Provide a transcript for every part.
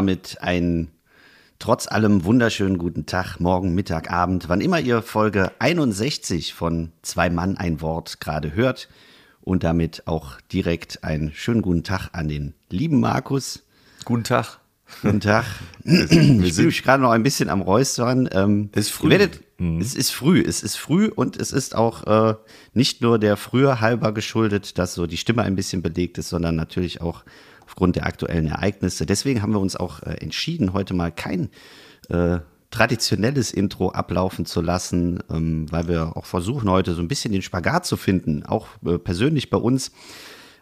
Damit ein trotz allem wunderschönen guten Tag, morgen, Mittag, Abend, wann immer ihr Folge 61 von Zwei Mann ein Wort gerade hört. Und damit auch direkt einen schönen guten Tag an den lieben Markus. Guten Tag. Guten Tag. ich bin mich gerade noch ein bisschen am Räuspern. Ähm, es ist früh. Werdet, mhm. Es ist früh. Es ist früh und es ist auch äh, nicht nur der Frühe halber geschuldet, dass so die Stimme ein bisschen belegt ist, sondern natürlich auch aufgrund der aktuellen Ereignisse. Deswegen haben wir uns auch äh, entschieden, heute mal kein äh, traditionelles Intro ablaufen zu lassen, ähm, weil wir auch versuchen, heute so ein bisschen den Spagat zu finden, auch äh, persönlich bei uns.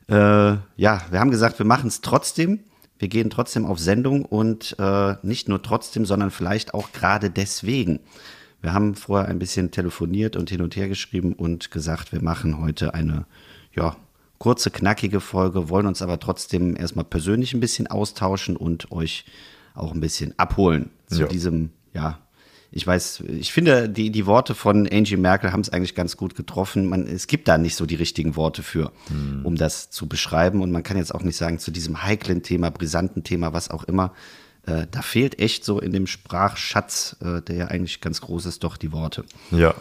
Äh, ja, wir haben gesagt, wir machen es trotzdem. Wir gehen trotzdem auf Sendung und äh, nicht nur trotzdem, sondern vielleicht auch gerade deswegen. Wir haben vorher ein bisschen telefoniert und hin und her geschrieben und gesagt, wir machen heute eine, ja, kurze, knackige Folge, wollen uns aber trotzdem erstmal persönlich ein bisschen austauschen und euch auch ein bisschen abholen zu ja. diesem, ja, ich weiß, ich finde, die, die Worte von Angie Merkel haben es eigentlich ganz gut getroffen. Man, es gibt da nicht so die richtigen Worte für, hm. um das zu beschreiben. Und man kann jetzt auch nicht sagen, zu diesem heiklen Thema, brisanten Thema, was auch immer, äh, da fehlt echt so in dem Sprachschatz, äh, der ja eigentlich ganz groß ist, doch die Worte. Ja,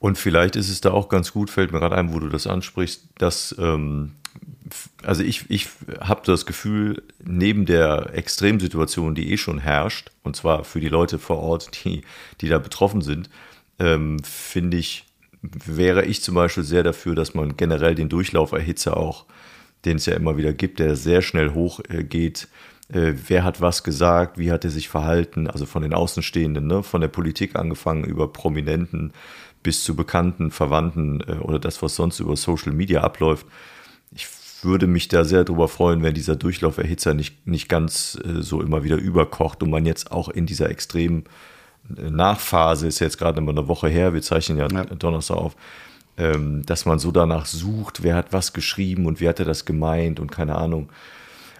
und vielleicht ist es da auch ganz gut, fällt mir gerade ein, wo du das ansprichst, dass, ähm, also ich, ich habe das Gefühl, neben der Extremsituation, die eh schon herrscht, und zwar für die Leute vor Ort, die, die da betroffen sind, ähm, finde ich, wäre ich zum Beispiel sehr dafür, dass man generell den Durchlauferhitzer auch, den es ja immer wieder gibt, der sehr schnell hochgeht, äh, wer hat was gesagt, wie hat er sich verhalten, also von den Außenstehenden, ne, von der Politik angefangen über Prominenten, bis zu Bekannten, Verwandten äh, oder das, was sonst über Social Media abläuft. Ich würde mich da sehr drüber freuen, wenn dieser Durchlauferhitzer nicht, nicht ganz äh, so immer wieder überkocht und man jetzt auch in dieser extremen äh, Nachphase, ist jetzt gerade immer eine Woche her, wir zeichnen ja, ja. Donnerstag auf, ähm, dass man so danach sucht, wer hat was geschrieben und wie hat er das gemeint und keine Ahnung.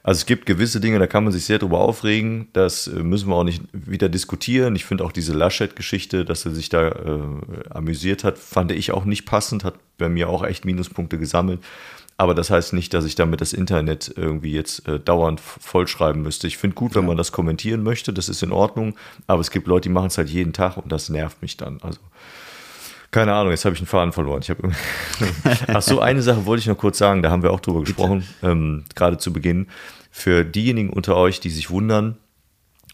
Also es gibt gewisse Dinge, da kann man sich sehr drüber aufregen. Das äh, müssen wir auch nicht wieder diskutieren. Ich finde auch diese Laschet-Geschichte, dass er sich da äh, amüsiert hat, fand ich auch nicht passend, hat bei mir auch echt Minuspunkte gesammelt. Aber das heißt nicht, dass ich damit das Internet irgendwie jetzt äh, dauernd vollschreiben müsste. Ich finde gut, wenn man das kommentieren möchte, das ist in Ordnung. Aber es gibt Leute, die machen es halt jeden Tag und das nervt mich dann. Also keine Ahnung, jetzt habe ich einen Faden verloren. Ich Ach so, eine Sache wollte ich noch kurz sagen, da haben wir auch drüber gesprochen, ähm, gerade zu Beginn. Für diejenigen unter euch, die sich wundern,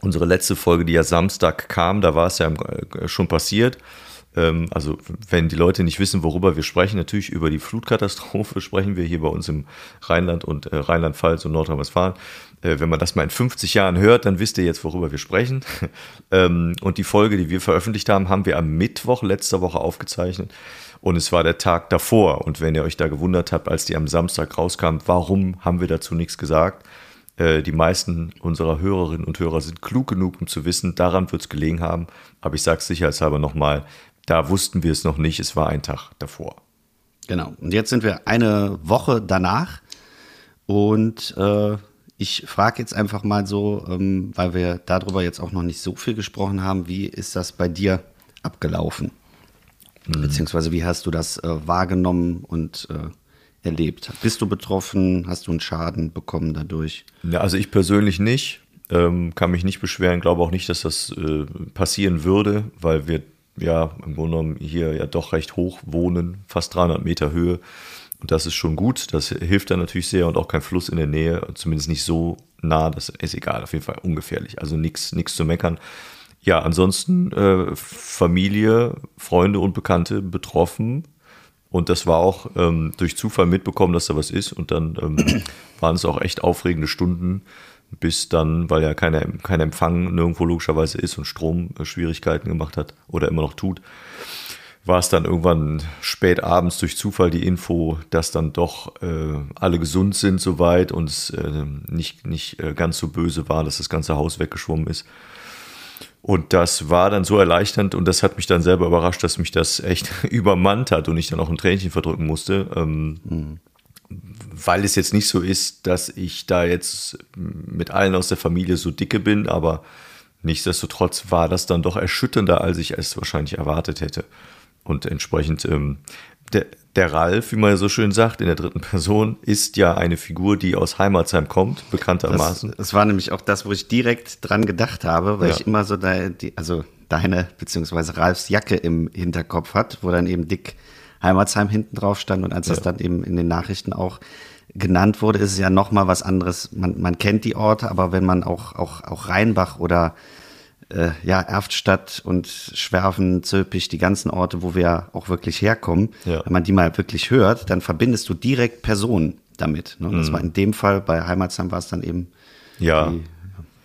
unsere letzte Folge, die ja Samstag kam, da war es ja äh, schon passiert. Ähm, also, wenn die Leute nicht wissen, worüber wir sprechen, natürlich über die Flutkatastrophe sprechen wir hier bei uns im Rheinland und äh, Rheinland-Pfalz und Nordrhein-Westfalen. Äh, wenn man das mal in 50 Jahren hört, dann wisst ihr jetzt, worüber wir sprechen. ähm, und die Folge, die wir veröffentlicht haben, haben wir am Mittwoch letzter Woche aufgezeichnet. Und es war der Tag davor. Und wenn ihr euch da gewundert habt, als die am Samstag rauskam, warum haben wir dazu nichts gesagt? Äh, die meisten unserer Hörerinnen und Hörer sind klug genug, um zu wissen, daran wird es gelegen haben. Aber ich sage es sicherheitshalber nochmal, da wussten wir es noch nicht, es war ein Tag davor. Genau. Und jetzt sind wir eine Woche danach. Und äh, ich frage jetzt einfach mal so, ähm, weil wir darüber jetzt auch noch nicht so viel gesprochen haben, wie ist das bei dir abgelaufen? Mhm. Beziehungsweise wie hast du das äh, wahrgenommen und äh, erlebt? Bist du betroffen? Hast du einen Schaden bekommen dadurch? Ja, also ich persönlich nicht. Ähm, kann mich nicht beschweren, glaube auch nicht, dass das äh, passieren würde, weil wir ja im Grunde genommen hier ja doch recht hoch wohnen, fast 300 Meter Höhe. Und das ist schon gut. Das hilft dann natürlich sehr und auch kein Fluss in der Nähe, zumindest nicht so nah. Das ist egal, auf jeden Fall ungefährlich. Also nichts zu meckern. Ja, ansonsten äh, Familie, Freunde und Bekannte betroffen. Und das war auch ähm, durch Zufall mitbekommen, dass da was ist. Und dann ähm, waren es auch echt aufregende Stunden, bis dann, weil ja keine, kein Empfang nirgendwo logischerweise ist und Strom Schwierigkeiten gemacht hat oder immer noch tut, war es dann irgendwann spät abends durch Zufall die Info, dass dann doch äh, alle gesund sind soweit und es äh, nicht, nicht äh, ganz so böse war, dass das ganze Haus weggeschwommen ist. Und das war dann so erleichternd und das hat mich dann selber überrascht, dass mich das echt übermannt hat und ich dann auch ein Tränchen verdrücken musste. Ähm, mhm. Weil es jetzt nicht so ist, dass ich da jetzt mit allen aus der Familie so dicke bin, aber nichtsdestotrotz war das dann doch erschütternder, als ich es wahrscheinlich erwartet hätte. Und entsprechend, ähm, der, der Ralf, wie man ja so schön sagt, in der dritten Person, ist ja eine Figur, die aus Heimatsheim kommt, bekanntermaßen. Das, das war nämlich auch das, wo ich direkt dran gedacht habe, weil ja. ich immer so da, die, also deine beziehungsweise Ralfs Jacke im Hinterkopf hat, wo dann eben dick Heimatsheim hinten drauf stand und als ja. das dann eben in den Nachrichten auch genannt wurde, ist es ja noch mal was anderes. Man, man kennt die Orte, aber wenn man auch auch auch Rheinbach oder äh, ja, Erftstadt und Schwerven, Zülpich, die ganzen Orte, wo wir auch wirklich herkommen, ja. wenn man die mal wirklich hört, dann verbindest du direkt Personen damit. Ne? Das mhm. war in dem Fall, bei Heimatsheim war es dann eben ja. Die,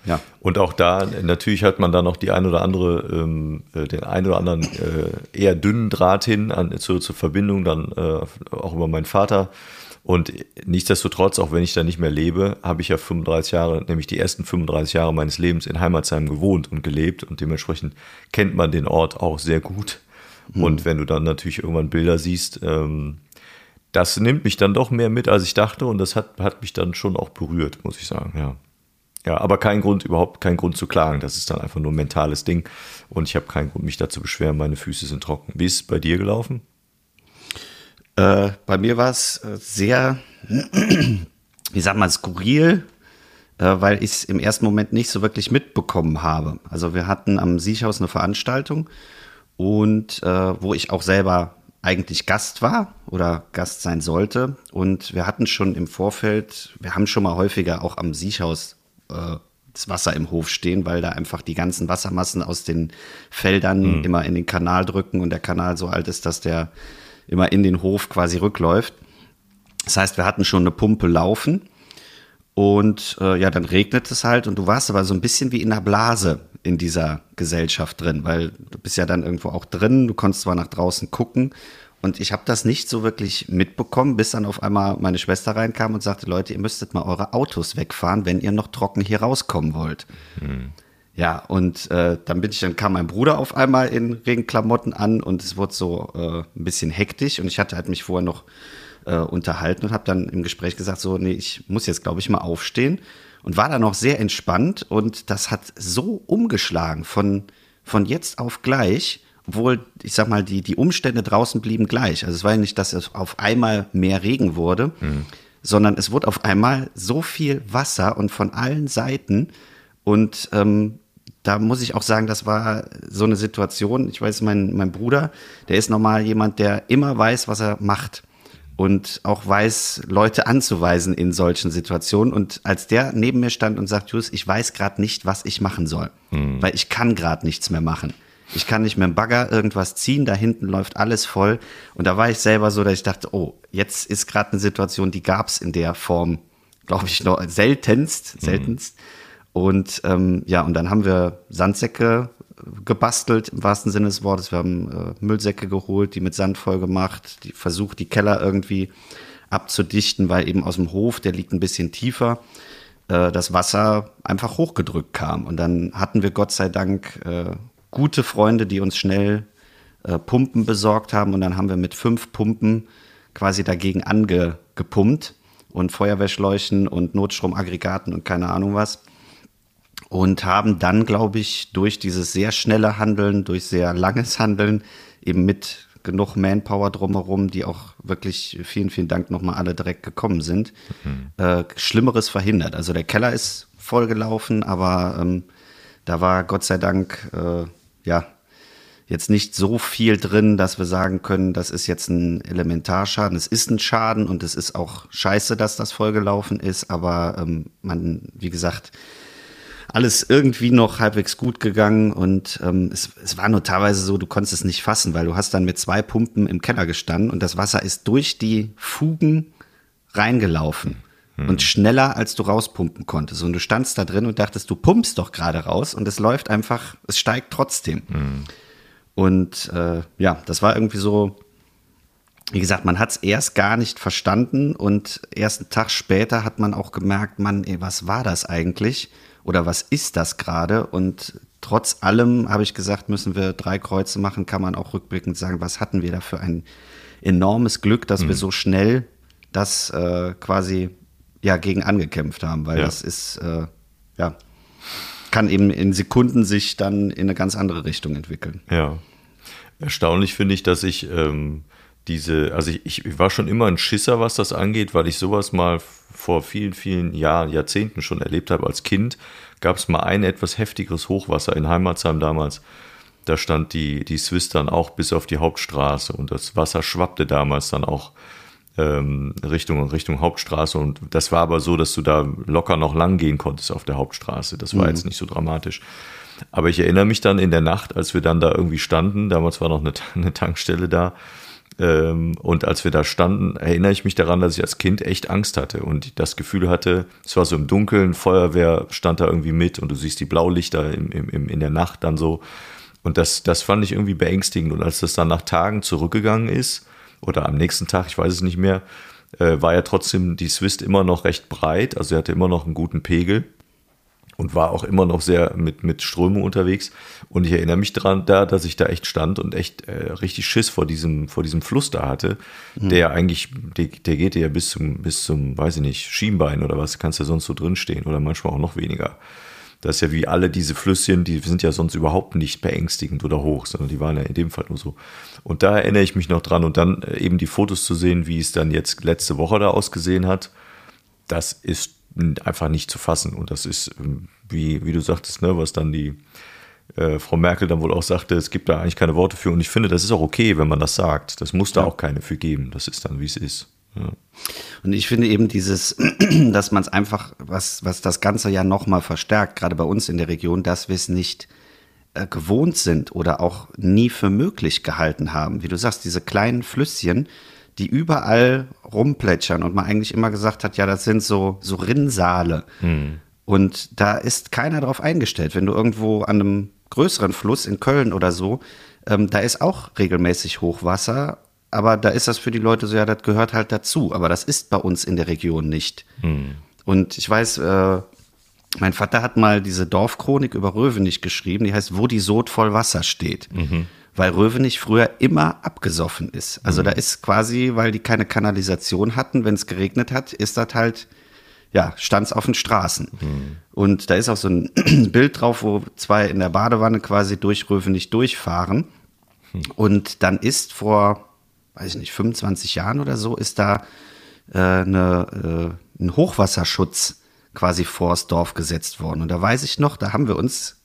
ja. Und auch da, natürlich hat man da noch die ein oder andere, ähm, äh, den ein oder anderen äh, eher dünnen Draht hin an, zur, zur Verbindung, dann äh, auch über meinen Vater und nichtsdestotrotz, auch wenn ich da nicht mehr lebe, habe ich ja 35 Jahre, nämlich die ersten 35 Jahre meines Lebens in Heimatsheim gewohnt und gelebt und dementsprechend kennt man den Ort auch sehr gut. Mhm. Und wenn du dann natürlich irgendwann Bilder siehst, ähm, das nimmt mich dann doch mehr mit, als ich dachte und das hat, hat mich dann schon auch berührt, muss ich sagen, ja. Ja, aber kein Grund, überhaupt kein Grund zu klagen. Das ist dann einfach nur ein mentales Ding. Und ich habe keinen Grund, mich da zu beschweren. Meine Füße sind trocken. Wie ist es bei dir gelaufen? Äh, bei mir war es äh, sehr, wie sagt man, skurril, äh, weil ich es im ersten Moment nicht so wirklich mitbekommen habe. Also wir hatten am Siechhaus eine Veranstaltung und äh, wo ich auch selber eigentlich Gast war oder Gast sein sollte. Und wir hatten schon im Vorfeld, wir haben schon mal häufiger auch am Siechhaus äh, das Wasser im Hof stehen, weil da einfach die ganzen Wassermassen aus den Feldern mhm. immer in den Kanal drücken und der Kanal so alt ist, dass der immer in den Hof quasi rückläuft. Das heißt, wir hatten schon eine Pumpe laufen und äh, ja, dann regnet es halt und du warst aber so ein bisschen wie in einer Blase in dieser Gesellschaft drin, weil du bist ja dann irgendwo auch drin, du konntest zwar nach draußen gucken und ich habe das nicht so wirklich mitbekommen, bis dann auf einmal meine Schwester reinkam und sagte, Leute, ihr müsstet mal eure Autos wegfahren, wenn ihr noch trocken hier rauskommen wollt. Hm. Ja, und äh, dann bin ich, dann kam mein Bruder auf einmal in Regenklamotten an und es wurde so äh, ein bisschen hektisch und ich hatte halt mich vorher noch äh, unterhalten und habe dann im Gespräch gesagt, so, nee, ich muss jetzt, glaube ich, mal aufstehen und war dann noch sehr entspannt und das hat so umgeschlagen von, von jetzt auf gleich, obwohl, ich sag mal, die, die Umstände draußen blieben gleich. Also es war ja nicht, dass es auf einmal mehr Regen wurde, mhm. sondern es wurde auf einmal so viel Wasser und von allen Seiten und ähm, da muss ich auch sagen, das war so eine Situation. Ich weiß, mein, mein Bruder, der ist normal jemand, der immer weiß, was er macht und auch weiß, Leute anzuweisen in solchen Situationen. Und als der neben mir stand und sagt, Jus, ich weiß gerade nicht, was ich machen soll, mhm. weil ich kann gerade nichts mehr machen. Ich kann nicht mehr im Bagger irgendwas ziehen, da hinten läuft alles voll. Und da war ich selber so, dass ich dachte, oh, jetzt ist gerade eine Situation, die gab es in der Form, glaube ich, noch seltenst, seltenst. Mhm und ähm, ja, und dann haben wir Sandsäcke gebastelt im wahrsten Sinne des Wortes. Wir haben äh, Müllsäcke geholt, die mit Sand voll gemacht, die versucht, die Keller irgendwie abzudichten, weil eben aus dem Hof, der liegt ein bisschen tiefer, äh, das Wasser einfach hochgedrückt kam. Und dann hatten wir Gott sei Dank äh, gute Freunde, die uns schnell äh, Pumpen besorgt haben. Und dann haben wir mit fünf Pumpen quasi dagegen angepumpt und Feuerwehrschläuchen und Notstromaggregaten und keine Ahnung was und haben dann, glaube ich, durch dieses sehr schnelle Handeln, durch sehr langes Handeln, eben mit genug Manpower drumherum, die auch wirklich, vielen, vielen Dank nochmal alle direkt gekommen sind, mhm. äh, Schlimmeres verhindert. Also der Keller ist vollgelaufen, aber ähm, da war Gott sei Dank, äh, ja, jetzt nicht so viel drin, dass wir sagen können, das ist jetzt ein Elementarschaden. Es ist ein Schaden und es ist auch scheiße, dass das vollgelaufen ist, aber ähm, man, wie gesagt, alles irgendwie noch halbwegs gut gegangen und ähm, es, es war nur teilweise so, du konntest es nicht fassen, weil du hast dann mit zwei Pumpen im Keller gestanden und das Wasser ist durch die Fugen reingelaufen hm. und schneller als du rauspumpen konntest und du standst da drin und dachtest, du pumpst doch gerade raus und es läuft einfach, es steigt trotzdem. Hm. Und äh, ja, das war irgendwie so, wie gesagt, man hat es erst gar nicht verstanden und erst einen Tag später hat man auch gemerkt, Mann, ey, was war das eigentlich? oder was ist das gerade? Und trotz allem habe ich gesagt, müssen wir drei Kreuze machen, kann man auch rückblickend sagen, was hatten wir da für ein enormes Glück, dass mhm. wir so schnell das äh, quasi ja gegen angekämpft haben, weil ja. das ist äh, ja kann eben in Sekunden sich dann in eine ganz andere Richtung entwickeln. Ja. Erstaunlich finde ich, dass ich ähm, diese, also ich, ich war schon immer ein Schisser, was das angeht, weil ich sowas mal vor vielen, vielen Jahren, Jahrzehnten schon erlebt habe. Als Kind gab es mal ein etwas heftigeres Hochwasser in Heimatsheim damals. Da stand die, die Swiss dann auch bis auf die Hauptstraße und das Wasser schwappte damals dann auch ähm, Richtung, Richtung Hauptstraße. Und das war aber so, dass du da locker noch lang gehen konntest auf der Hauptstraße. Das war mhm. jetzt nicht so dramatisch. Aber ich erinnere mich dann in der Nacht, als wir dann da irgendwie standen, damals war noch eine, eine Tankstelle da, ähm, und als wir da standen, erinnere ich mich daran, dass ich als Kind echt Angst hatte und das Gefühl hatte, es war so im Dunkeln, Feuerwehr stand da irgendwie mit und du siehst die Blaulichter im, im, in der Nacht dann so. Und das, das fand ich irgendwie beängstigend. Und als das dann nach Tagen zurückgegangen ist, oder am nächsten Tag, ich weiß es nicht mehr, äh, war ja trotzdem die Swist immer noch recht breit, also er hatte immer noch einen guten Pegel und war auch immer noch sehr mit, mit Strömung unterwegs. Und ich erinnere mich daran, da, dass ich da echt stand und echt äh, richtig Schiss vor diesem, vor diesem Fluss da hatte, mhm. der eigentlich, der, der geht ja bis zum, bis zum, weiß ich nicht, Schienbein oder was, kannst du ja sonst so drinstehen oder manchmal auch noch weniger. Das ist ja wie alle diese Flüsschen, die sind ja sonst überhaupt nicht beängstigend oder hoch, sondern die waren ja in dem Fall nur so. Und da erinnere ich mich noch dran und dann äh, eben die Fotos zu sehen, wie es dann jetzt letzte Woche da ausgesehen hat, das ist einfach nicht zu fassen. Und das ist, ähm, wie, wie du sagtest, ne, was dann die äh, Frau Merkel dann wohl auch sagte, es gibt da eigentlich keine Worte für. Und ich finde, das ist auch okay, wenn man das sagt. Das muss da ja. auch keine für geben. Das ist dann, wie es ist. Ja. Und ich finde eben dieses, dass man es einfach, was, was das Ganze ja nochmal verstärkt, gerade bei uns in der Region, dass wir es nicht äh, gewohnt sind oder auch nie für möglich gehalten haben. Wie du sagst, diese kleinen Flüsschen, die überall rumplätschern und man eigentlich immer gesagt hat, ja, das sind so, so Rinnsale. Hm. Und da ist keiner drauf eingestellt. Wenn du irgendwo an einem größeren Fluss in Köln oder so, ähm, da ist auch regelmäßig Hochwasser, aber da ist das für die Leute so, ja, das gehört halt dazu. Aber das ist bei uns in der Region nicht. Hm. Und ich weiß, äh, mein Vater hat mal diese Dorfchronik über Röwenich geschrieben, die heißt, wo die Sod voll Wasser steht. Mhm weil Röwenich früher immer abgesoffen ist. Also mhm. da ist quasi, weil die keine Kanalisation hatten, wenn es geregnet hat, ist das halt, ja, stand es auf den Straßen. Mhm. Und da ist auch so ein Bild drauf, wo zwei in der Badewanne quasi durch Röwenich durchfahren. Mhm. Und dann ist vor, weiß ich nicht, 25 Jahren oder so, ist da äh, eine, äh, ein Hochwasserschutz quasi vors Dorf gesetzt worden. Und da weiß ich noch, da haben wir uns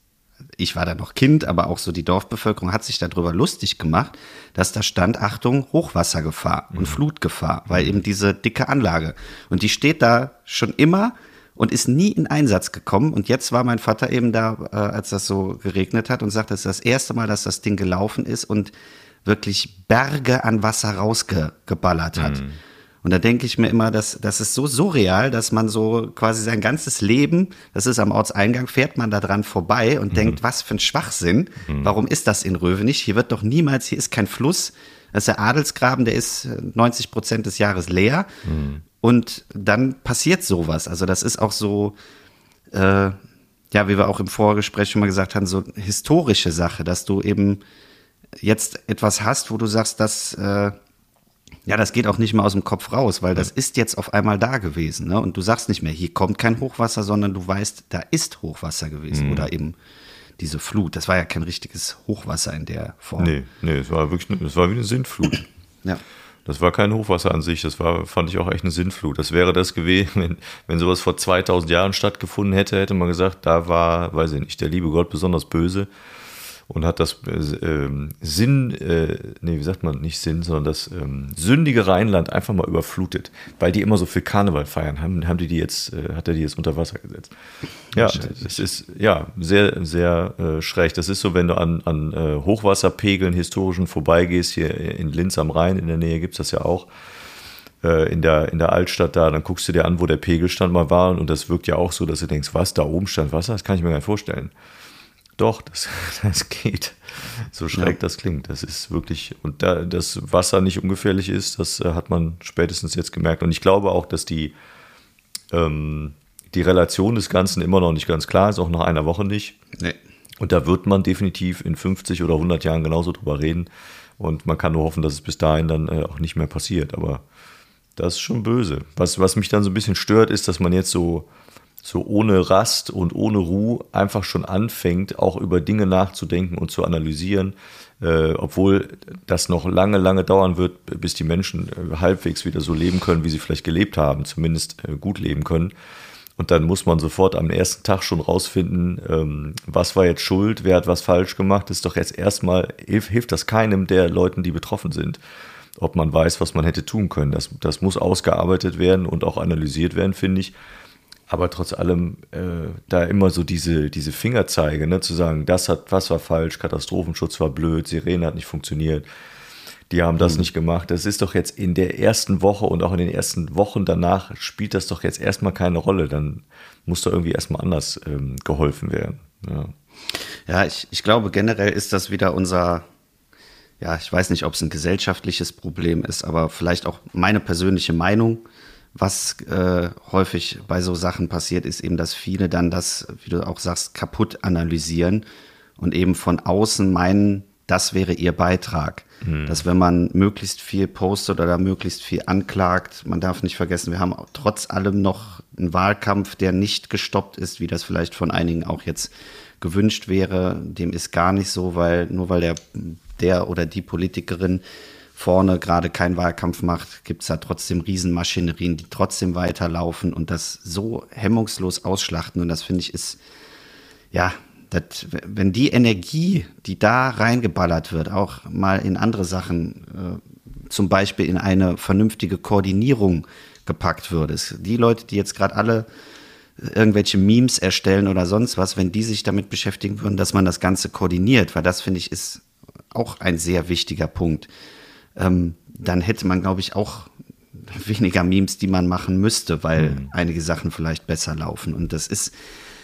ich war da noch Kind, aber auch so die Dorfbevölkerung hat sich darüber lustig gemacht, dass da stand, Achtung, Hochwassergefahr und mhm. Flutgefahr, weil eben diese dicke Anlage. Und die steht da schon immer und ist nie in Einsatz gekommen. Und jetzt war mein Vater eben da, äh, als das so geregnet hat und sagt, das ist das erste Mal, dass das Ding gelaufen ist und wirklich Berge an Wasser rausgeballert hat. Mhm. Und da denke ich mir immer, dass das ist so surreal, dass man so quasi sein ganzes Leben, das ist am Ortseingang, fährt man da dran vorbei und mhm. denkt, was für ein Schwachsinn. Mhm. Warum ist das in Röwenich? Hier wird doch niemals, hier ist kein Fluss. Das ist der Adelsgraben, der ist 90 Prozent des Jahres leer. Mhm. Und dann passiert sowas. Also das ist auch so, äh, ja, wie wir auch im Vorgespräch schon mal gesagt haben, so historische Sache, dass du eben jetzt etwas hast, wo du sagst, dass äh, ja, das geht auch nicht mehr aus dem Kopf raus, weil das ist jetzt auf einmal da gewesen. Ne? Und du sagst nicht mehr, hier kommt kein Hochwasser, sondern du weißt, da ist Hochwasser gewesen. Mhm. Oder eben diese Flut. Das war ja kein richtiges Hochwasser in der Form. Nee, nee, es war wirklich, es war wie eine Sintflut. ja. Das war kein Hochwasser an sich, das war, fand ich auch echt eine Sintflut. Das wäre das gewesen, wenn, wenn sowas vor 2000 Jahren stattgefunden hätte, hätte man gesagt, da war, weiß ich nicht, der liebe Gott besonders böse und hat das äh, Sinn, äh, nee, wie sagt man, nicht Sinn, sondern das ähm, sündige Rheinland einfach mal überflutet, weil die immer so viel Karneval feiern, haben, haben die die jetzt, äh, hat er die jetzt unter Wasser gesetzt. Ja, es ist ja sehr, sehr äh, schräg. Das ist so, wenn du an, an äh, Hochwasserpegeln historischen vorbeigehst, hier in Linz am Rhein in der Nähe gibt es das ja auch äh, in der, in der Altstadt da, dann guckst du dir an, wo der Pegelstand mal war und das wirkt ja auch so, dass du denkst, was, da oben stand Wasser? Das kann ich mir gar nicht vorstellen. Doch, das, das geht. So schräg ja. das klingt. Das ist wirklich, und da das Wasser nicht ungefährlich ist, das äh, hat man spätestens jetzt gemerkt. Und ich glaube auch, dass die, ähm, die Relation des Ganzen immer noch nicht ganz klar ist, auch nach einer Woche nicht. Nee. Und da wird man definitiv in 50 oder 100 Jahren genauso drüber reden. Und man kann nur hoffen, dass es bis dahin dann äh, auch nicht mehr passiert. Aber das ist schon böse. Was, was mich dann so ein bisschen stört, ist, dass man jetzt so so ohne Rast und ohne Ruhe einfach schon anfängt, auch über Dinge nachzudenken und zu analysieren, äh, obwohl das noch lange, lange dauern wird, bis die Menschen äh, halbwegs wieder so leben können, wie sie vielleicht gelebt haben, zumindest äh, gut leben können. Und dann muss man sofort am ersten Tag schon rausfinden, ähm, was war jetzt schuld, wer hat was falsch gemacht. Das ist doch jetzt erstmal, hilft, hilft das keinem der Leuten, die betroffen sind. Ob man weiß, was man hätte tun können. Das, das muss ausgearbeitet werden und auch analysiert werden, finde ich. Aber trotz allem äh, da immer so diese, diese Fingerzeige, ne, zu sagen, das hat, was war falsch, Katastrophenschutz war blöd, Sirene hat nicht funktioniert die haben das mhm. nicht gemacht. Das ist doch jetzt in der ersten Woche und auch in den ersten Wochen danach spielt das doch jetzt erstmal keine Rolle. Dann muss doch irgendwie erstmal anders ähm, geholfen werden. Ja, ja ich, ich glaube, generell ist das wieder unser, ja, ich weiß nicht, ob es ein gesellschaftliches Problem ist, aber vielleicht auch meine persönliche Meinung. Was äh, häufig bei so Sachen passiert, ist eben, dass viele dann das, wie du auch sagst, kaputt analysieren und eben von außen meinen, das wäre ihr Beitrag. Mhm. Dass wenn man möglichst viel postet oder möglichst viel anklagt, man darf nicht vergessen, wir haben trotz allem noch einen Wahlkampf, der nicht gestoppt ist, wie das vielleicht von einigen auch jetzt gewünscht wäre. Dem ist gar nicht so, weil nur weil der, der oder die Politikerin vorne gerade keinen Wahlkampf macht, gibt es da trotzdem Riesenmaschinerien, die trotzdem weiterlaufen und das so hemmungslos ausschlachten. Und das finde ich ist, ja, das, wenn die Energie, die da reingeballert wird, auch mal in andere Sachen, äh, zum Beispiel in eine vernünftige Koordinierung gepackt würde. Die Leute, die jetzt gerade alle irgendwelche Memes erstellen oder sonst was, wenn die sich damit beschäftigen würden, dass man das Ganze koordiniert, weil das finde ich ist auch ein sehr wichtiger Punkt, ähm, dann hätte man, glaube ich, auch weniger Memes, die man machen müsste, weil mhm. einige Sachen vielleicht besser laufen. Und das ist,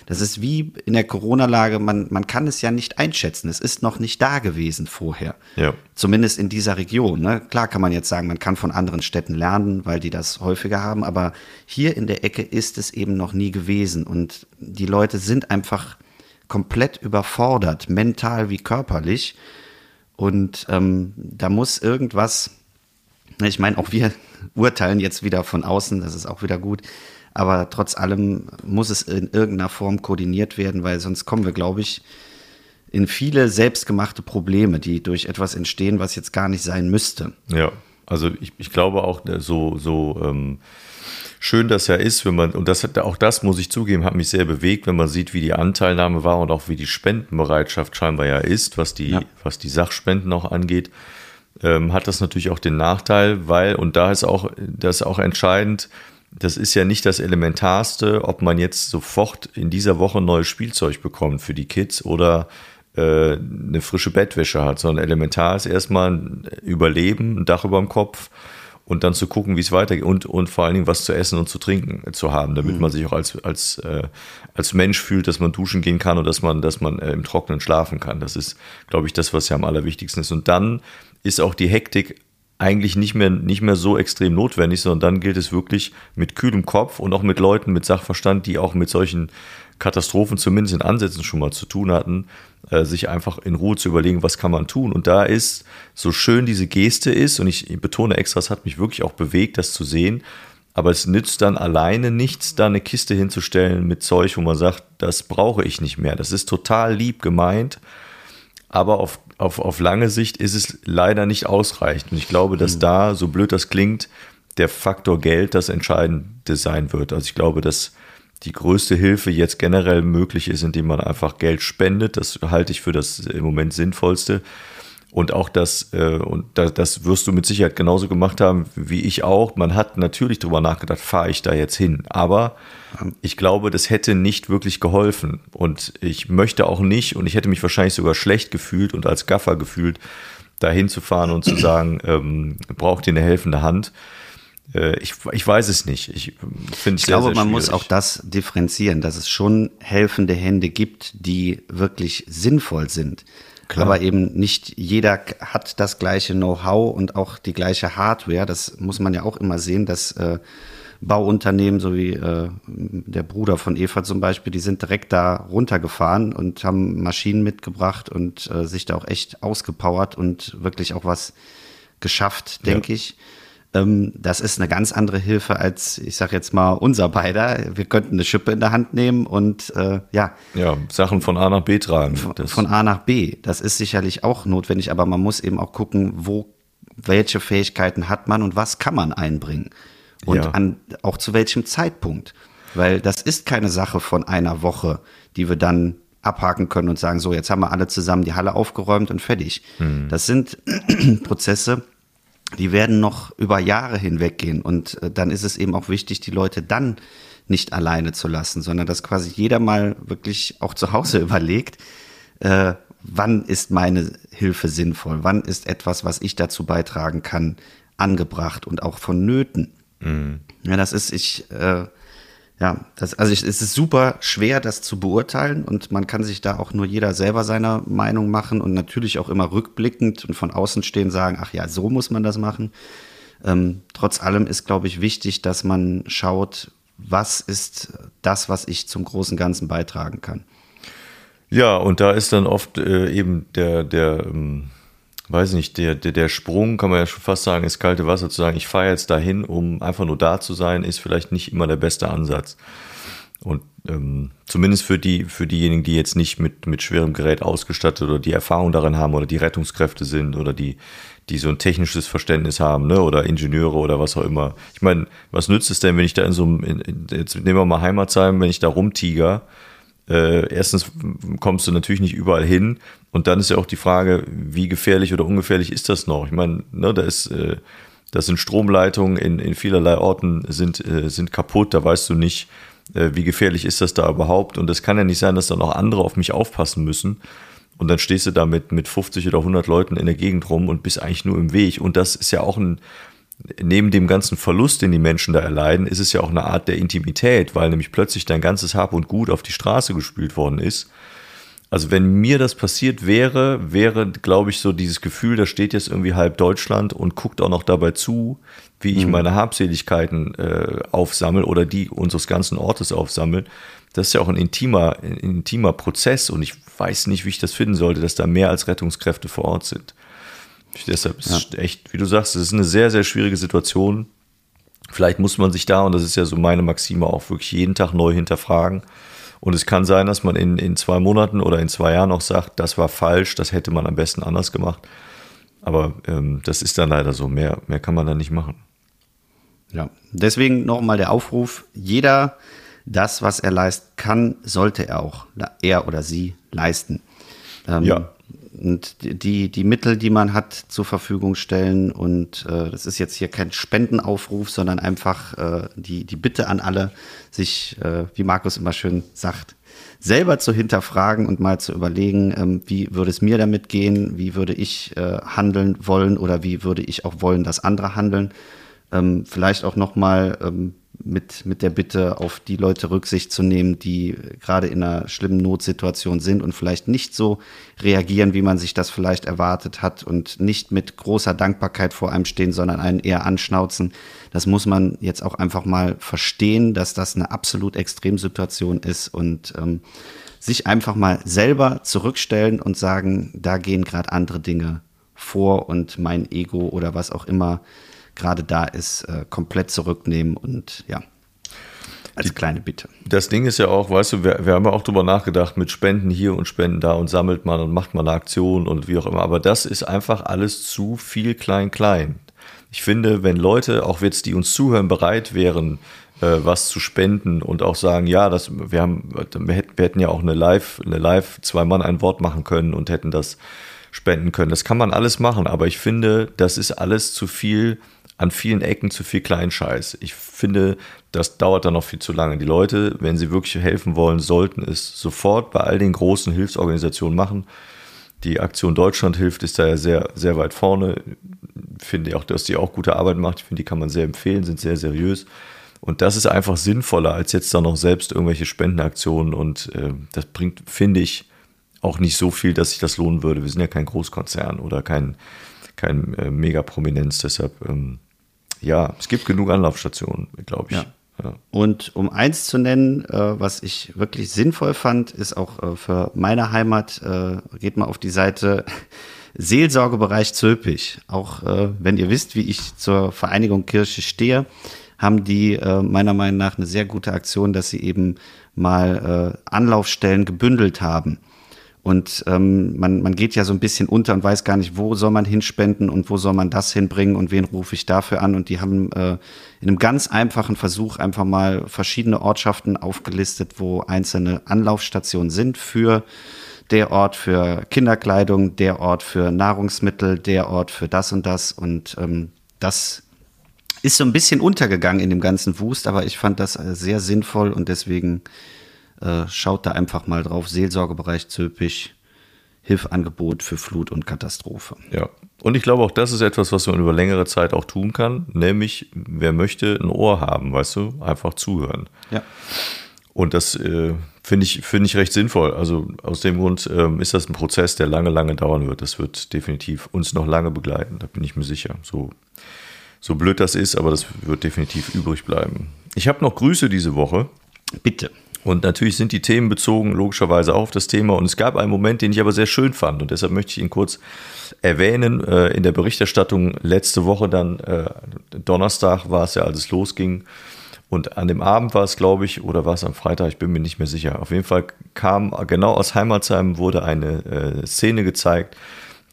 das ist wie in der Corona-Lage, man, man kann es ja nicht einschätzen. Es ist noch nicht da gewesen vorher. Ja. Zumindest in dieser Region. Ne? Klar kann man jetzt sagen, man kann von anderen Städten lernen, weil die das häufiger haben, aber hier in der Ecke ist es eben noch nie gewesen. Und die Leute sind einfach komplett überfordert, mental wie körperlich. Und ähm, da muss irgendwas, ich meine, auch wir urteilen jetzt wieder von außen, das ist auch wieder gut. Aber trotz allem muss es in irgendeiner Form koordiniert werden, weil sonst kommen wir, glaube ich, in viele selbstgemachte Probleme, die durch etwas entstehen, was jetzt gar nicht sein müsste. Ja, also ich, ich glaube auch, so, so ähm, schön das ja ist, wenn man, und das hat auch das, muss ich zugeben, hat mich sehr bewegt, wenn man sieht, wie die Anteilnahme war und auch wie die Spendenbereitschaft scheinbar ja ist, was die, ja. was die Sachspenden auch angeht. Ähm, hat das natürlich auch den Nachteil, weil, und da ist auch, das ist auch entscheidend, das ist ja nicht das Elementarste, ob man jetzt sofort in dieser Woche neues Spielzeug bekommt für die Kids oder äh, eine frische Bettwäsche hat, sondern elementar ist erstmal ein Überleben, ein Dach über dem Kopf und dann zu gucken, wie es weitergeht und, und vor allen Dingen was zu essen und zu trinken zu haben, damit mhm. man sich auch als, als, äh, als Mensch fühlt, dass man duschen gehen kann und dass man, dass man äh, im Trockenen schlafen kann. Das ist, glaube ich, das, was ja am allerwichtigsten ist. Und dann ist auch die Hektik eigentlich nicht mehr, nicht mehr so extrem notwendig, sondern dann gilt es wirklich mit kühlem Kopf und auch mit Leuten mit Sachverstand, die auch mit solchen Katastrophen zumindest in Ansätzen schon mal zu tun hatten, äh, sich einfach in Ruhe zu überlegen, was kann man tun. Und da ist, so schön diese Geste ist, und ich betone extra, es hat mich wirklich auch bewegt, das zu sehen, aber es nützt dann alleine nichts, da eine Kiste hinzustellen mit Zeug, wo man sagt, das brauche ich nicht mehr. Das ist total lieb gemeint, aber auf auf, auf lange Sicht ist es leider nicht ausreichend. Und ich glaube, dass mhm. da, so blöd das klingt, der Faktor Geld das Entscheidende sein wird. Also ich glaube, dass die größte Hilfe jetzt generell möglich ist, indem man einfach Geld spendet. Das halte ich für das im Moment sinnvollste. Und auch das, äh, und das, das wirst du mit Sicherheit genauso gemacht haben wie ich auch. Man hat natürlich darüber nachgedacht, fahre ich da jetzt hin. Aber ich glaube, das hätte nicht wirklich geholfen. Und ich möchte auch nicht, und ich hätte mich wahrscheinlich sogar schlecht gefühlt und als Gaffer gefühlt, da hinzufahren und zu sagen, ähm, braucht ihr eine helfende Hand. Äh, ich, ich weiß es nicht. Ich, finde ich sehr, glaube, sehr man muss auch das differenzieren, dass es schon helfende Hände gibt, die wirklich sinnvoll sind. Klar. Aber eben nicht jeder hat das gleiche Know-how und auch die gleiche Hardware. Das muss man ja auch immer sehen, dass äh, Bauunternehmen, so wie äh, der Bruder von Eva zum Beispiel, die sind direkt da runtergefahren und haben Maschinen mitgebracht und äh, sich da auch echt ausgepowert und wirklich auch was geschafft, denke ja. ich. Ähm, das ist eine ganz andere Hilfe als, ich sag jetzt mal, unser beider. Wir könnten eine Schippe in der Hand nehmen und äh, ja. Ja, Sachen von A nach B tragen. Von, von A nach B. Das ist sicherlich auch notwendig, aber man muss eben auch gucken, wo, welche Fähigkeiten hat man und was kann man einbringen. Und ja. an, auch zu welchem Zeitpunkt. Weil das ist keine Sache von einer Woche, die wir dann abhaken können und sagen, so, jetzt haben wir alle zusammen die Halle aufgeräumt und fertig. Hm. Das sind Prozesse, die werden noch über Jahre hinweg gehen. Und äh, dann ist es eben auch wichtig, die Leute dann nicht alleine zu lassen, sondern dass quasi jeder mal wirklich auch zu Hause überlegt, äh, wann ist meine Hilfe sinnvoll, wann ist etwas, was ich dazu beitragen kann, angebracht und auch vonnöten. Mhm. Ja, das ist, ich äh, ja, das, also es ist super schwer, das zu beurteilen und man kann sich da auch nur jeder selber seiner Meinung machen und natürlich auch immer rückblickend und von außen stehen sagen, ach ja, so muss man das machen. Ähm, trotz allem ist, glaube ich, wichtig, dass man schaut, was ist das, was ich zum großen Ganzen beitragen kann. Ja, und da ist dann oft äh, eben der, der, ähm weiß nicht, der, der, der Sprung, kann man ja schon fast sagen, ins kalte Wasser zu sagen, ich fahre jetzt dahin, um einfach nur da zu sein, ist vielleicht nicht immer der beste Ansatz. Und ähm, zumindest für die, für diejenigen, die jetzt nicht mit, mit schwerem Gerät ausgestattet oder die Erfahrung darin haben oder die Rettungskräfte sind oder die, die so ein technisches Verständnis haben, ne, oder Ingenieure oder was auch immer. Ich meine, was nützt es denn, wenn ich da in so einem, in, in, jetzt nehmen wir mal Heimatsheim, wenn ich da rumtiger, äh, erstens kommst du natürlich nicht überall hin und dann ist ja auch die Frage, wie gefährlich oder ungefährlich ist das noch? Ich meine, ne, da ist, äh, das sind Stromleitungen in, in vielerlei Orten sind, äh, sind kaputt, da weißt du nicht, äh, wie gefährlich ist das da überhaupt und es kann ja nicht sein, dass dann auch andere auf mich aufpassen müssen. Und dann stehst du da mit, mit 50 oder 100 Leuten in der Gegend rum und bist eigentlich nur im Weg. Und das ist ja auch ein, neben dem ganzen Verlust, den die Menschen da erleiden, ist es ja auch eine Art der Intimität, weil nämlich plötzlich dein ganzes Hab und Gut auf die Straße gespült worden ist. Also wenn mir das passiert wäre, wäre, glaube ich, so dieses Gefühl, da steht jetzt irgendwie halb Deutschland und guckt auch noch dabei zu, wie ich mhm. meine Habseligkeiten äh, aufsammel oder die unseres ganzen Ortes aufsammel. Das ist ja auch ein intimer, ein intimer Prozess und ich weiß nicht, wie ich das finden sollte, dass da mehr als Rettungskräfte vor Ort sind. Deshalb ist es echt, wie du sagst, es ist eine sehr, sehr schwierige Situation. Vielleicht muss man sich da, und das ist ja so meine Maxime, auch wirklich jeden Tag neu hinterfragen. Und es kann sein, dass man in, in zwei Monaten oder in zwei Jahren auch sagt, das war falsch, das hätte man am besten anders gemacht. Aber ähm, das ist dann leider so. Mehr, mehr kann man da nicht machen. Ja, deswegen nochmal der Aufruf: jeder das, was er leisten kann, sollte er auch, er oder sie leisten. Ähm, ja und die, die Mittel, die man hat, zur Verfügung stellen. Und äh, das ist jetzt hier kein Spendenaufruf, sondern einfach äh, die, die Bitte an alle, sich, äh, wie Markus immer schön sagt, selber zu hinterfragen und mal zu überlegen, ähm, wie würde es mir damit gehen, wie würde ich äh, handeln wollen oder wie würde ich auch wollen, dass andere handeln. Ähm, vielleicht auch nochmal ähm, mit, mit der Bitte, auf die Leute Rücksicht zu nehmen, die gerade in einer schlimmen Notsituation sind und vielleicht nicht so reagieren, wie man sich das vielleicht erwartet hat und nicht mit großer Dankbarkeit vor einem stehen, sondern einen eher anschnauzen. Das muss man jetzt auch einfach mal verstehen, dass das eine absolut Extremsituation ist und ähm, sich einfach mal selber zurückstellen und sagen, da gehen gerade andere Dinge vor und mein Ego oder was auch immer gerade da ist, äh, komplett zurücknehmen und ja, als Die, kleine Bitte. Das Ding ist ja auch, weißt du, wir, wir haben ja auch drüber nachgedacht mit Spenden hier und Spenden da und sammelt man und macht man eine Aktion und wie auch immer. Aber das ist einfach alles zu viel klein-klein. Ich finde, wenn Leute, auch jetzt, die uns zuhören, bereit wären, äh, was zu spenden und auch sagen, ja, das, wir haben, wir hätten, wir hätten ja auch eine Live, eine Live, zwei Mann ein Wort machen können und hätten das spenden können. Das kann man alles machen, aber ich finde, das ist alles zu viel an vielen Ecken zu viel Kleinscheiß. Ich finde, das dauert dann noch viel zu lange. Die Leute, wenn sie wirklich helfen wollen, sollten es sofort bei all den großen Hilfsorganisationen machen. Die Aktion Deutschland hilft, ist da ja sehr, sehr weit vorne. Ich finde auch, dass die auch gute Arbeit macht. Ich finde, die kann man sehr empfehlen, sind sehr seriös. Und das ist einfach sinnvoller, als jetzt da noch selbst irgendwelche Spendenaktionen. Und äh, das bringt, finde ich, auch nicht so viel, dass sich das lohnen würde. Wir sind ja kein Großkonzern oder kein, kein äh, Mega-Prominenz. Deshalb ähm, ja, es gibt genug Anlaufstationen, glaube ich. Ja. Ja. Und um eins zu nennen, äh, was ich wirklich sinnvoll fand, ist auch äh, für meine Heimat, äh, geht mal auf die Seite Seelsorgebereich Zülpich. Auch äh, wenn ihr wisst, wie ich zur Vereinigung Kirche stehe, haben die äh, meiner Meinung nach eine sehr gute Aktion, dass sie eben mal Anlaufstellen gebündelt haben. Und ähm, man, man geht ja so ein bisschen unter und weiß gar nicht, wo soll man hinspenden und wo soll man das hinbringen und wen rufe ich dafür an. Und die haben äh, in einem ganz einfachen Versuch einfach mal verschiedene Ortschaften aufgelistet, wo einzelne Anlaufstationen sind für der Ort für Kinderkleidung, der Ort für Nahrungsmittel, der Ort für das und das. Und ähm, das ist so ein bisschen untergegangen in dem ganzen Wust, aber ich fand das äh, sehr sinnvoll und deswegen äh, schaut da einfach mal drauf. Seelsorgebereich Zülpich, Hilfangebot für Flut und Katastrophe. Ja, und ich glaube auch, das ist etwas, was man über längere Zeit auch tun kann, nämlich wer möchte ein Ohr haben, weißt du, einfach zuhören. Ja. Und das äh, finde ich, finde ich recht sinnvoll. Also aus dem Grund ähm, ist das ein Prozess, der lange, lange dauern wird. Das wird definitiv uns noch lange begleiten, da bin ich mir sicher. So, so blöd das ist, aber das wird definitiv übrig bleiben. Ich habe noch Grüße diese Woche. Bitte. Und natürlich sind die Themen bezogen logischerweise auch auf das Thema. Und es gab einen Moment, den ich aber sehr schön fand. Und deshalb möchte ich ihn kurz erwähnen. Äh, in der Berichterstattung letzte Woche dann, äh, Donnerstag war es ja, als es losging. Und an dem Abend war es, glaube ich, oder war es am Freitag, ich bin mir nicht mehr sicher. Auf jeden Fall kam genau aus Heimatsheim wurde eine äh, Szene gezeigt,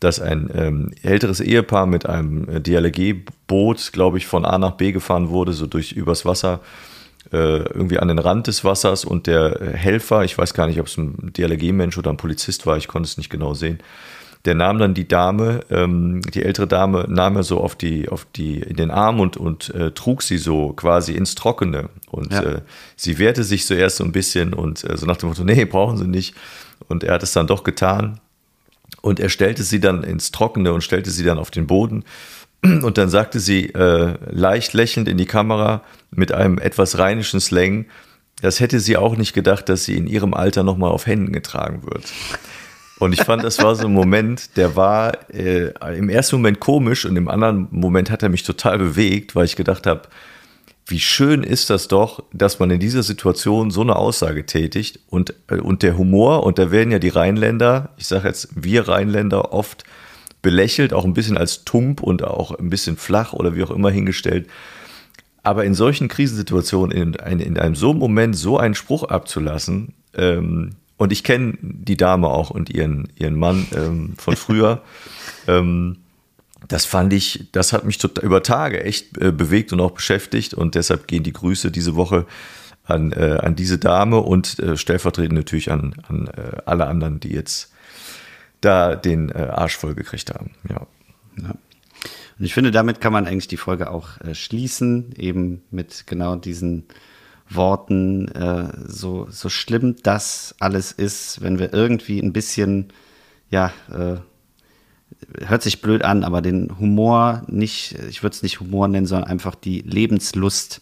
dass ein ähm, älteres Ehepaar mit einem DLG-Boot, glaube ich, von A nach B gefahren wurde, so durch übers Wasser irgendwie an den Rand des Wassers und der Helfer, ich weiß gar nicht, ob es ein DLG-Mensch oder ein Polizist war, ich konnte es nicht genau sehen, der nahm dann die Dame, ähm, die ältere Dame, nahm er so auf die, auf die, in den Arm und, und äh, trug sie so quasi ins Trockene. Und ja. äh, sie wehrte sich zuerst so ein bisschen und äh, so nach dem Motto, nee, brauchen sie nicht. Und er hat es dann doch getan. Und er stellte sie dann ins Trockene und stellte sie dann auf den Boden. Und dann sagte sie äh, leicht lächelnd in die Kamera mit einem etwas rheinischen Slang, das hätte sie auch nicht gedacht, dass sie in ihrem Alter nochmal auf Händen getragen wird. Und ich fand, das war so ein Moment, der war äh, im ersten Moment komisch und im anderen Moment hat er mich total bewegt, weil ich gedacht habe, wie schön ist das doch, dass man in dieser Situation so eine Aussage tätigt und, äh, und der Humor, und da werden ja die Rheinländer, ich sage jetzt wir Rheinländer oft belächelt, auch ein bisschen als tump und auch ein bisschen flach oder wie auch immer hingestellt. Aber in solchen Krisensituationen, in, in, in einem so Moment so einen Spruch abzulassen, ähm, und ich kenne die Dame auch und ihren, ihren Mann ähm, von früher, ähm, das fand ich, das hat mich über Tage echt äh, bewegt und auch beschäftigt und deshalb gehen die Grüße diese Woche an, äh, an diese Dame und äh, stellvertretend natürlich an, an äh, alle anderen, die jetzt da den äh, Arsch voll gekriegt haben. Ja. ja. Und ich finde, damit kann man eigentlich die Folge auch äh, schließen, eben mit genau diesen Worten, äh, so, so schlimm das alles ist, wenn wir irgendwie ein bisschen, ja, äh, hört sich blöd an, aber den Humor nicht, ich würde es nicht Humor nennen, sondern einfach die Lebenslust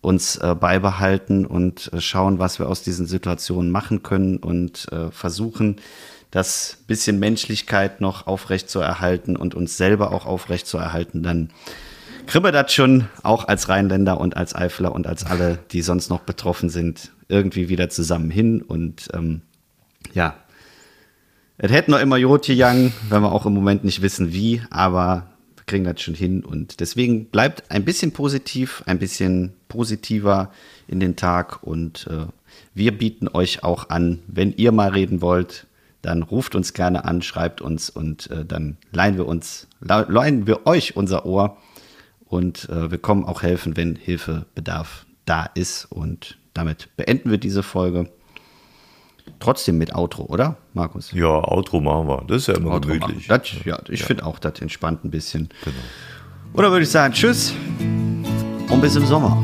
uns äh, beibehalten und äh, schauen, was wir aus diesen Situationen machen können und äh, versuchen, das bisschen Menschlichkeit noch aufrecht zu erhalten und uns selber auch aufrecht zu erhalten, dann kriegen wir das schon auch als Rheinländer und als Eifler und als alle, die sonst noch betroffen sind, irgendwie wieder zusammen hin. Und ähm, ja, es hätte noch immer Jod gegangen, wenn wir auch im Moment nicht wissen wie, aber wir kriegen das schon hin. Und deswegen bleibt ein bisschen positiv, ein bisschen positiver in den Tag. Und äh, wir bieten euch auch an, wenn ihr mal reden wollt, dann ruft uns gerne an, schreibt uns und äh, dann leihen wir uns, leihen wir euch unser Ohr und äh, wir kommen auch helfen, wenn Hilfebedarf da ist. Und damit beenden wir diese Folge. Trotzdem mit Outro, oder, Markus? Ja, Outro machen wir. Das ist ja immer Outro gemütlich. Das, ja, ich ja. finde auch, das entspannt ein bisschen. Genau. Oder würde ich sagen, tschüss und bis im Sommer.